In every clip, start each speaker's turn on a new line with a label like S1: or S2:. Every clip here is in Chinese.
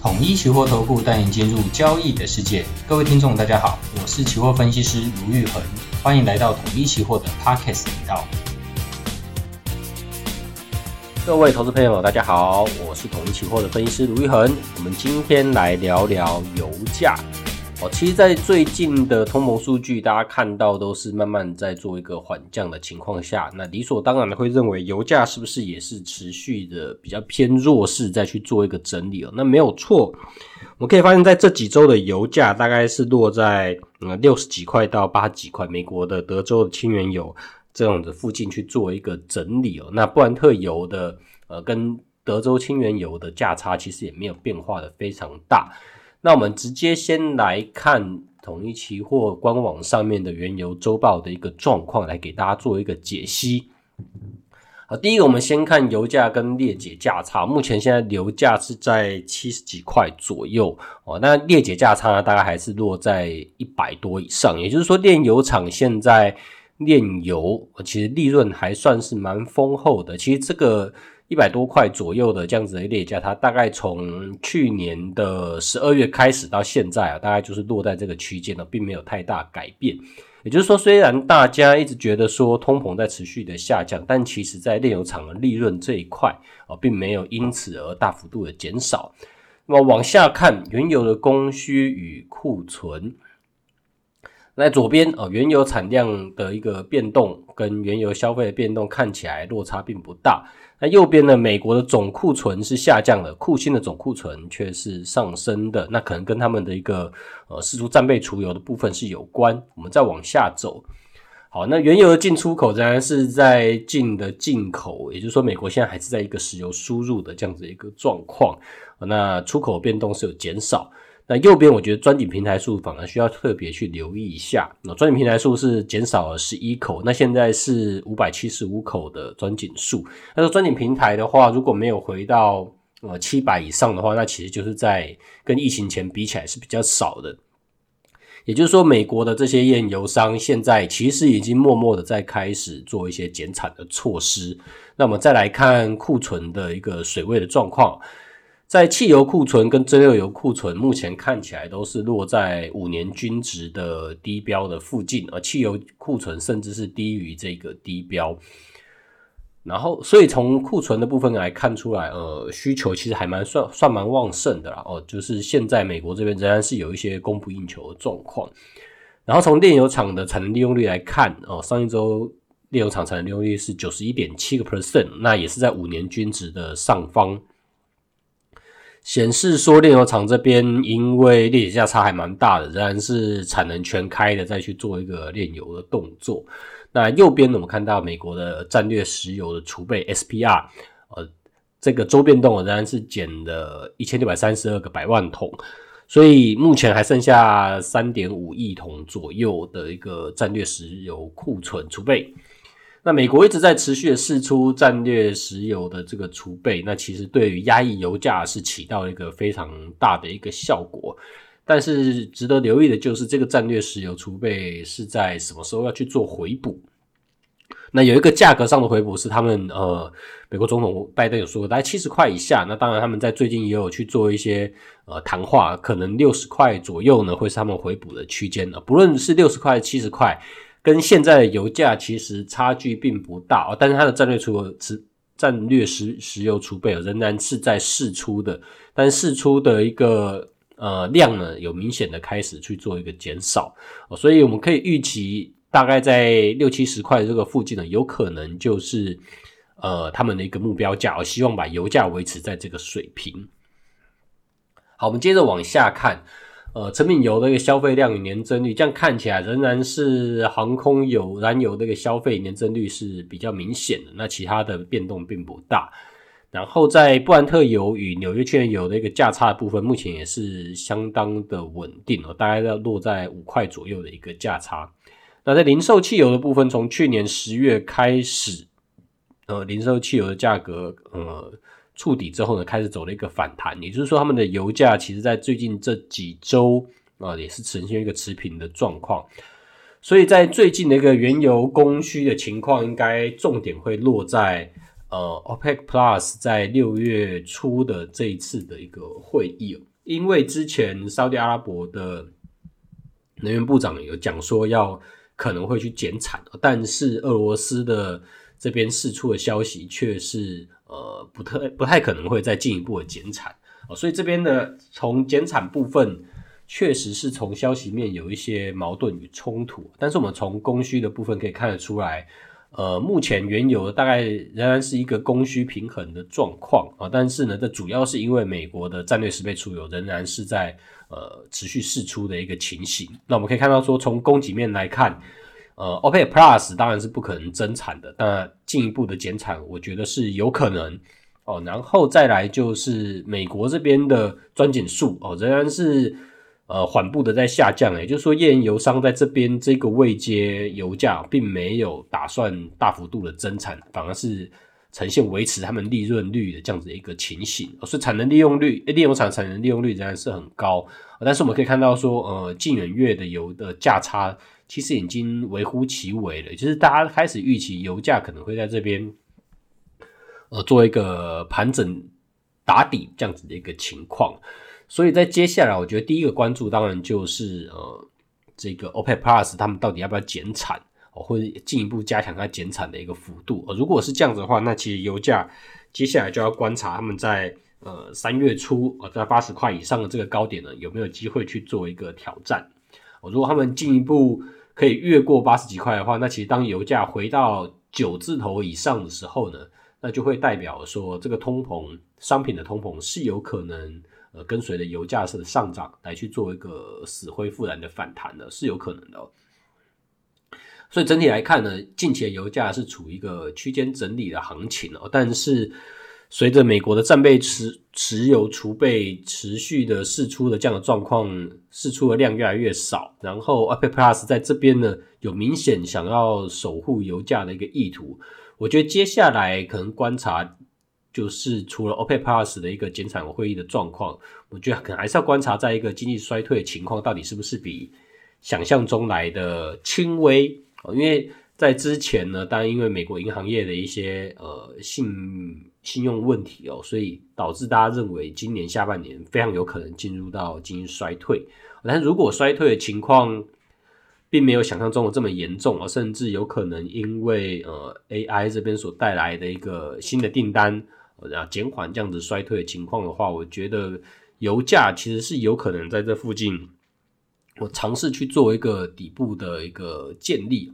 S1: 统一期货投顾带你进入交易的世界。各位听众，大家好，我是期货分析师卢昱衡，欢迎来到统一期货的 Podcast 频道。
S2: 各位投资朋友，大家好，我是统一期货的分析师卢昱衡。我们今天来聊聊油价。哦，其实，在最近的通膨数据，大家看到都是慢慢在做一个缓降的情况下，那理所当然的会认为油价是不是也是持续的比较偏弱势，再去做一个整理哦？那没有错，我们可以发现，在这几周的油价大概是落在嗯六十几块到八几块，美国的德州的轻原油这样的附近去做一个整理哦。那布兰特油的呃跟德州轻原油的价差其实也没有变化的非常大。那我们直接先来看统一期货官网上面的原油周报的一个状况，来给大家做一个解析。好，第一个我们先看油价跟列解价差，目前现在油价是在七十几块左右哦，那列解价差，大概还是落在一百多以上，也就是说炼油厂现在炼油其实利润还算是蛮丰厚的，其实这个。一百多块左右的这样子的列价，它大概从去年的十二月开始到现在啊，大概就是落在这个区间了，并没有太大改变。也就是说，虽然大家一直觉得说通膨在持续的下降，但其实在炼油厂的利润这一块啊，并没有因此而大幅度的减少。那么往下看，原油的供需与库存。在左边哦，原油产量的一个变动跟原油消费的变动看起来落差并不大。那右边呢，美国的总库存是下降的，库欣的总库存却是上升的。那可能跟他们的一个呃释出战备储油的部分是有关。我们再往下走，好，那原油的进出口仍然是在进的进口，也就是说，美国现在还是在一个石油输入的这样子一个状况。那出口变动是有减少。那右边我觉得钻井平台数反而需要特别去留意一下。那钻井平台数是减少了十一口，那现在是五百七十五口的钻井数。那说钻井平台的话，如果没有回到呃七百以上的话，那其实就是在跟疫情前比起来是比较少的。也就是说，美国的这些炼油商现在其实已经默默的在开始做一些减产的措施。那么再来看库存的一个水位的状况。在汽油库存跟蒸馏油库存目前看起来都是落在五年均值的低标的附近，而汽油库存甚至是低于这个低标。然后，所以从库存的部分来看出来，呃，需求其实还蛮算算蛮旺盛的啦。哦，就是现在美国这边仍然是有一些供不应求的状况。然后从炼油厂的产能利用率来看，哦，上一周炼油厂产能利用率是九十一点七个 percent，那也是在五年均值的上方。显示说炼油厂这边因为列解价差还蛮大的，仍然是产能全开的，再去做一个炼油的动作。那右边，我们看到美国的战略石油的储备 SPR，呃，这个周变动仍然是减了一千六百三十二个百万桶，所以目前还剩下三点五亿桶左右的一个战略石油库存储备。那美国一直在持续的释出战略石油的这个储备，那其实对于压抑油价是起到一个非常大的一个效果。但是值得留意的就是，这个战略石油储备是在什么时候要去做回补？那有一个价格上的回补是他们呃，美国总统拜登有说过，大概七十块以下。那当然他们在最近也有去做一些呃谈话，可能六十块左右呢会是他们回补的区间呢。不论是六十块、七十块。跟现在的油价其实差距并不大，但是它的战略储油、战略石石油储备仍然是在释出的，但释出的一个呃量呢，有明显的开始去做一个减少，所以我们可以预期大概在六七十块这个附近呢，有可能就是呃他们的一个目标价，我希望把油价维持在这个水平。好，我们接着往下看。呃，成品油的一个消费量与年增率，这样看起来仍然是航空油、燃油的一个消费年增率是比较明显的。那其他的变动并不大。然后在布兰特油与纽约轻原油的一个价差的部分，目前也是相当的稳定哦，大概要落在五块左右的一个价差。那在零售汽油的部分，从去年十月开始，呃，零售汽油的价格，呃。触底之后呢，开始走了一个反弹，也就是说，他们的油价其实在最近这几周啊，也是呈现一个持平的状况。所以在最近的一个原油供需的情况，应该重点会落在呃，OPEC Plus 在六月初的这一次的一个会议，因为之前沙特阿拉伯的能源部长有讲说要可能会去减产，但是俄罗斯的这边释出的消息却是呃不太不太可能会再进一步的减产，所以这边的从减产部分确实是从消息面有一些矛盾与冲突，但是我们从供需的部分可以看得出来。呃，目前原油大概仍然是一个供需平衡的状况啊，但是呢，这主要是因为美国的战略十倍出油仍然是在呃持续释出的一个情形。那我们可以看到说，从供给面来看，呃，OPEC Plus 当然是不可能增产的，那进一步的减产，我觉得是有可能哦。然后再来就是美国这边的钻井数哦，仍然是。呃，缓步的在下降，也就是说，页岩油商在这边这个位阶油价并没有打算大幅度的增产，反而是呈现维持他们利润率的这样子一个情形。所以产能利用率，炼油厂产能利用率仍然是很高。但是我们可以看到说，呃，近远月的油的价差其实已经微乎其微了，就是大家开始预期油价可能会在这边，呃，做一个盘整打底这样子的一个情况。所以在接下来，我觉得第一个关注当然就是呃，这个 OPEC Plus 他们到底要不要减产，哦或者进一步加强它减产的一个幅度。呃如果是这样子的话，那其实油价接下来就要观察他们在呃三月初呃在八十块以上的这个高点呢，有没有机会去做一个挑战。我如果他们进一步可以越过八十几块的话，那其实当油价回到九字头以上的时候呢，那就会代表说这个通膨商品的通膨是有可能。呃，跟随着油价的上涨来去做一个死灰复燃的反弹的，是有可能的哦。所以整体来看呢，近期的油价是处于一个区间整理的行情哦。但是随着美国的战备持持油储备持续的释出的这样的状况，释出的量越来越少，然后 OPEC Plus 在这边呢有明显想要守护油价的一个意图，我觉得接下来可能观察。就是除了 OPEC Plus 的一个减产会议的状况，我觉得可能还是要观察，在一个经济衰退的情况到底是不是比想象中来的轻微。因为在之前呢，当然因为美国银行业的一些呃信信用问题哦，所以导致大家认为今年下半年非常有可能进入到经济衰退。但如果衰退的情况并没有想象中的这么严重啊，甚至有可能因为呃 AI 这边所带来的一个新的订单。然后减缓这样子衰退的情况的话，我觉得油价其实是有可能在这附近，我尝试去做一个底部的一个建立。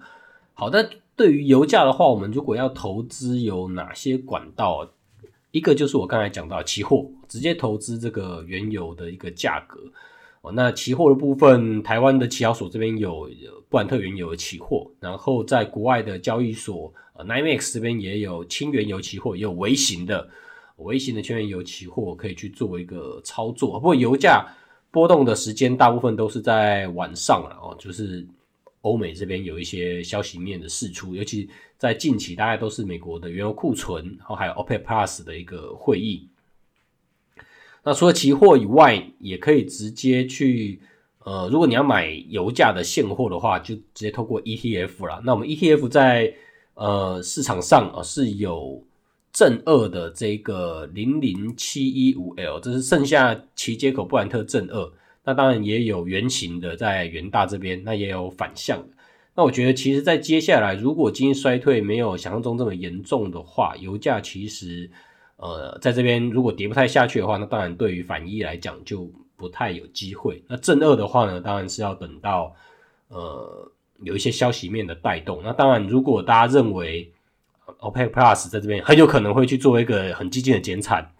S2: 好，但对于油价的话，我们如果要投资有哪些管道？一个就是我刚才讲到期货，直接投资这个原油的一个价格。哦，那期货的部分，台湾的期交所这边有布兰特原油的期货，然后在国外的交易所，呃，NYMEX 这边也有轻原油期货，也有微型的微型的轻原油期货可以去做一个操作。不过油价波动的时间大部分都是在晚上了哦，就是欧美这边有一些消息面的释出，尤其在近期，大概都是美国的原油库存，然后还有 OPEC Plus 的一个会议。那除了期货以外，也可以直接去，呃，如果你要买油价的现货的话，就直接透过 ETF 啦。那我们 ETF 在呃市场上啊是有正二的这个零零七一五 L，这是剩下期接口布兰特正二。那当然也有圆形的在元大这边，那也有反向的。那我觉得其实，在接下来如果经济衰退没有想象中这么严重的话，油价其实。呃，在这边如果跌不太下去的话，那当然对于反一来讲就不太有机会。那正二的话呢，当然是要等到呃有一些消息面的带动。那当然，如果大家认为 OPEC Plus 在这边很有可能会去做一个很激进的减产，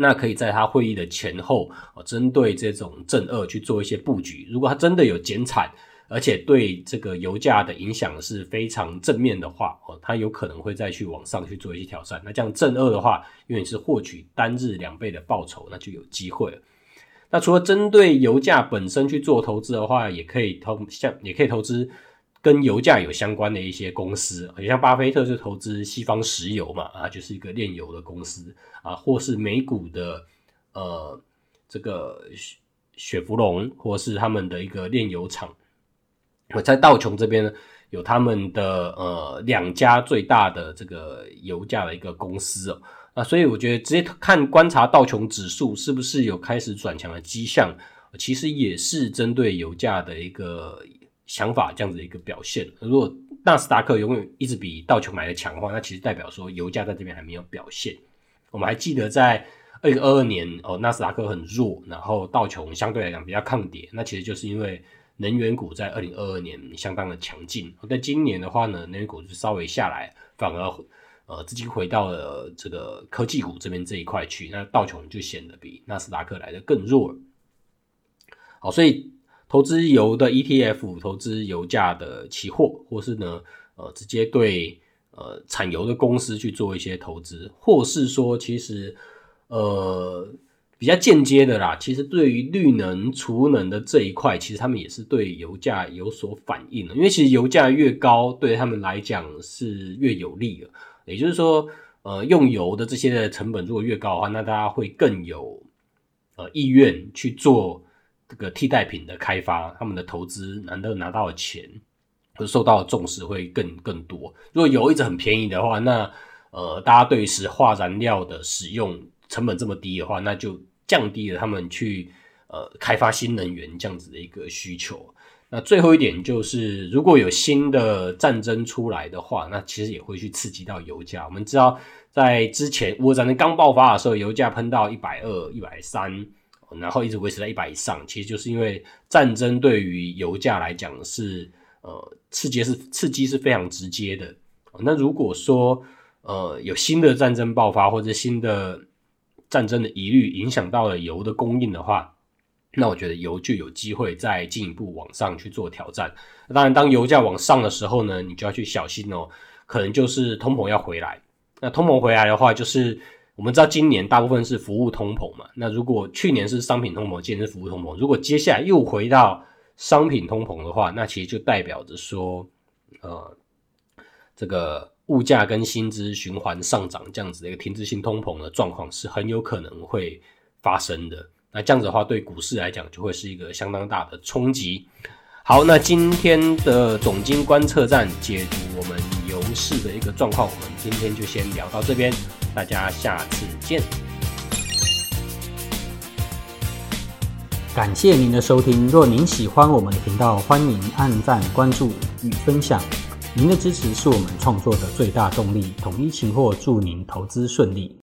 S2: 那可以在他会议的前后，呃，针对这种正二去做一些布局。如果他真的有减产，而且对这个油价的影响是非常正面的话，哦，它有可能会再去往上去做一些挑战。那这样正二的话，因为你是获取单日两倍的报酬，那就有机会了。那除了针对油价本身去做投资的话，也可以投像也可以投资跟油价有相关的一些公司，也像巴菲特就投资西方石油嘛，啊，就是一个炼油的公司啊，或是美股的呃这个雪雪佛龙，或是他们的一个炼油厂。我在道琼这边呢，有他们的呃两家最大的这个油价的一个公司哦，那所以我觉得直接看观察道琼指数是不是有开始转强的迹象，其实也是针对油价的一个想法这样子的一个表现。如果纳斯达克永远一直比道琼买的强的话，那其实代表说油价在这边还没有表现。我们还记得在二零二二年哦，纳斯达克很弱，然后道琼相对来讲比较抗跌，那其实就是因为。能源股在二零二二年相当的强劲，在今年的话呢，能源股就稍微下来，反而呃资金回到了这个科技股这边这一块去，那道琼就显得比纳斯达克来的更弱。好，所以投资油的 ETF，投资油价的期货，或是呢呃直接对呃产油的公司去做一些投资，或是说其实呃。比较间接的啦，其实对于绿能、储能的这一块，其实他们也是对油价有所反应的。因为其实油价越高，对他们来讲是越有利的。也就是说，呃，用油的这些的成本如果越高的话，那大家会更有呃意愿去做这个替代品的开发，他们的投资难得拿到钱或者受到重视会更更多。如果油一直很便宜的话，那呃，大家对于石化燃料的使用成本这么低的话，那就降低了他们去呃开发新能源这样子的一个需求。那最后一点就是，如果有新的战争出来的话，那其实也会去刺激到油价。我们知道，在之前乌战争刚爆发的时候，油价喷到一百二、一百三，然后一直维持在一百以上，其实就是因为战争对于油价来讲是呃刺激是刺激是非常直接的。那如果说呃有新的战争爆发或者新的战争的疑虑影响到了油的供应的话，那我觉得油就有机会再进一步往上去做挑战。当然，当油价往上的时候呢，你就要去小心哦，可能就是通膨要回来。那通膨回来的话，就是我们知道今年大部分是服务通膨嘛。那如果去年是商品通膨，今年是服务通膨，如果接下来又回到商品通膨的话，那其实就代表着说，呃，这个。物价跟薪资循环上涨这样子的一个停滞性通膨的状况是很有可能会发生的。那这样子的话，对股市来讲就会是一个相当大的冲击。好，那今天的总经观测站解读我们油市的一个状况，我们今天就先聊到这边，大家下次见。
S1: 感谢您的收听，若您喜欢我们的频道，欢迎按赞、关注与分享。您的支持是我们创作的最大动力。统一期货祝您投资顺利。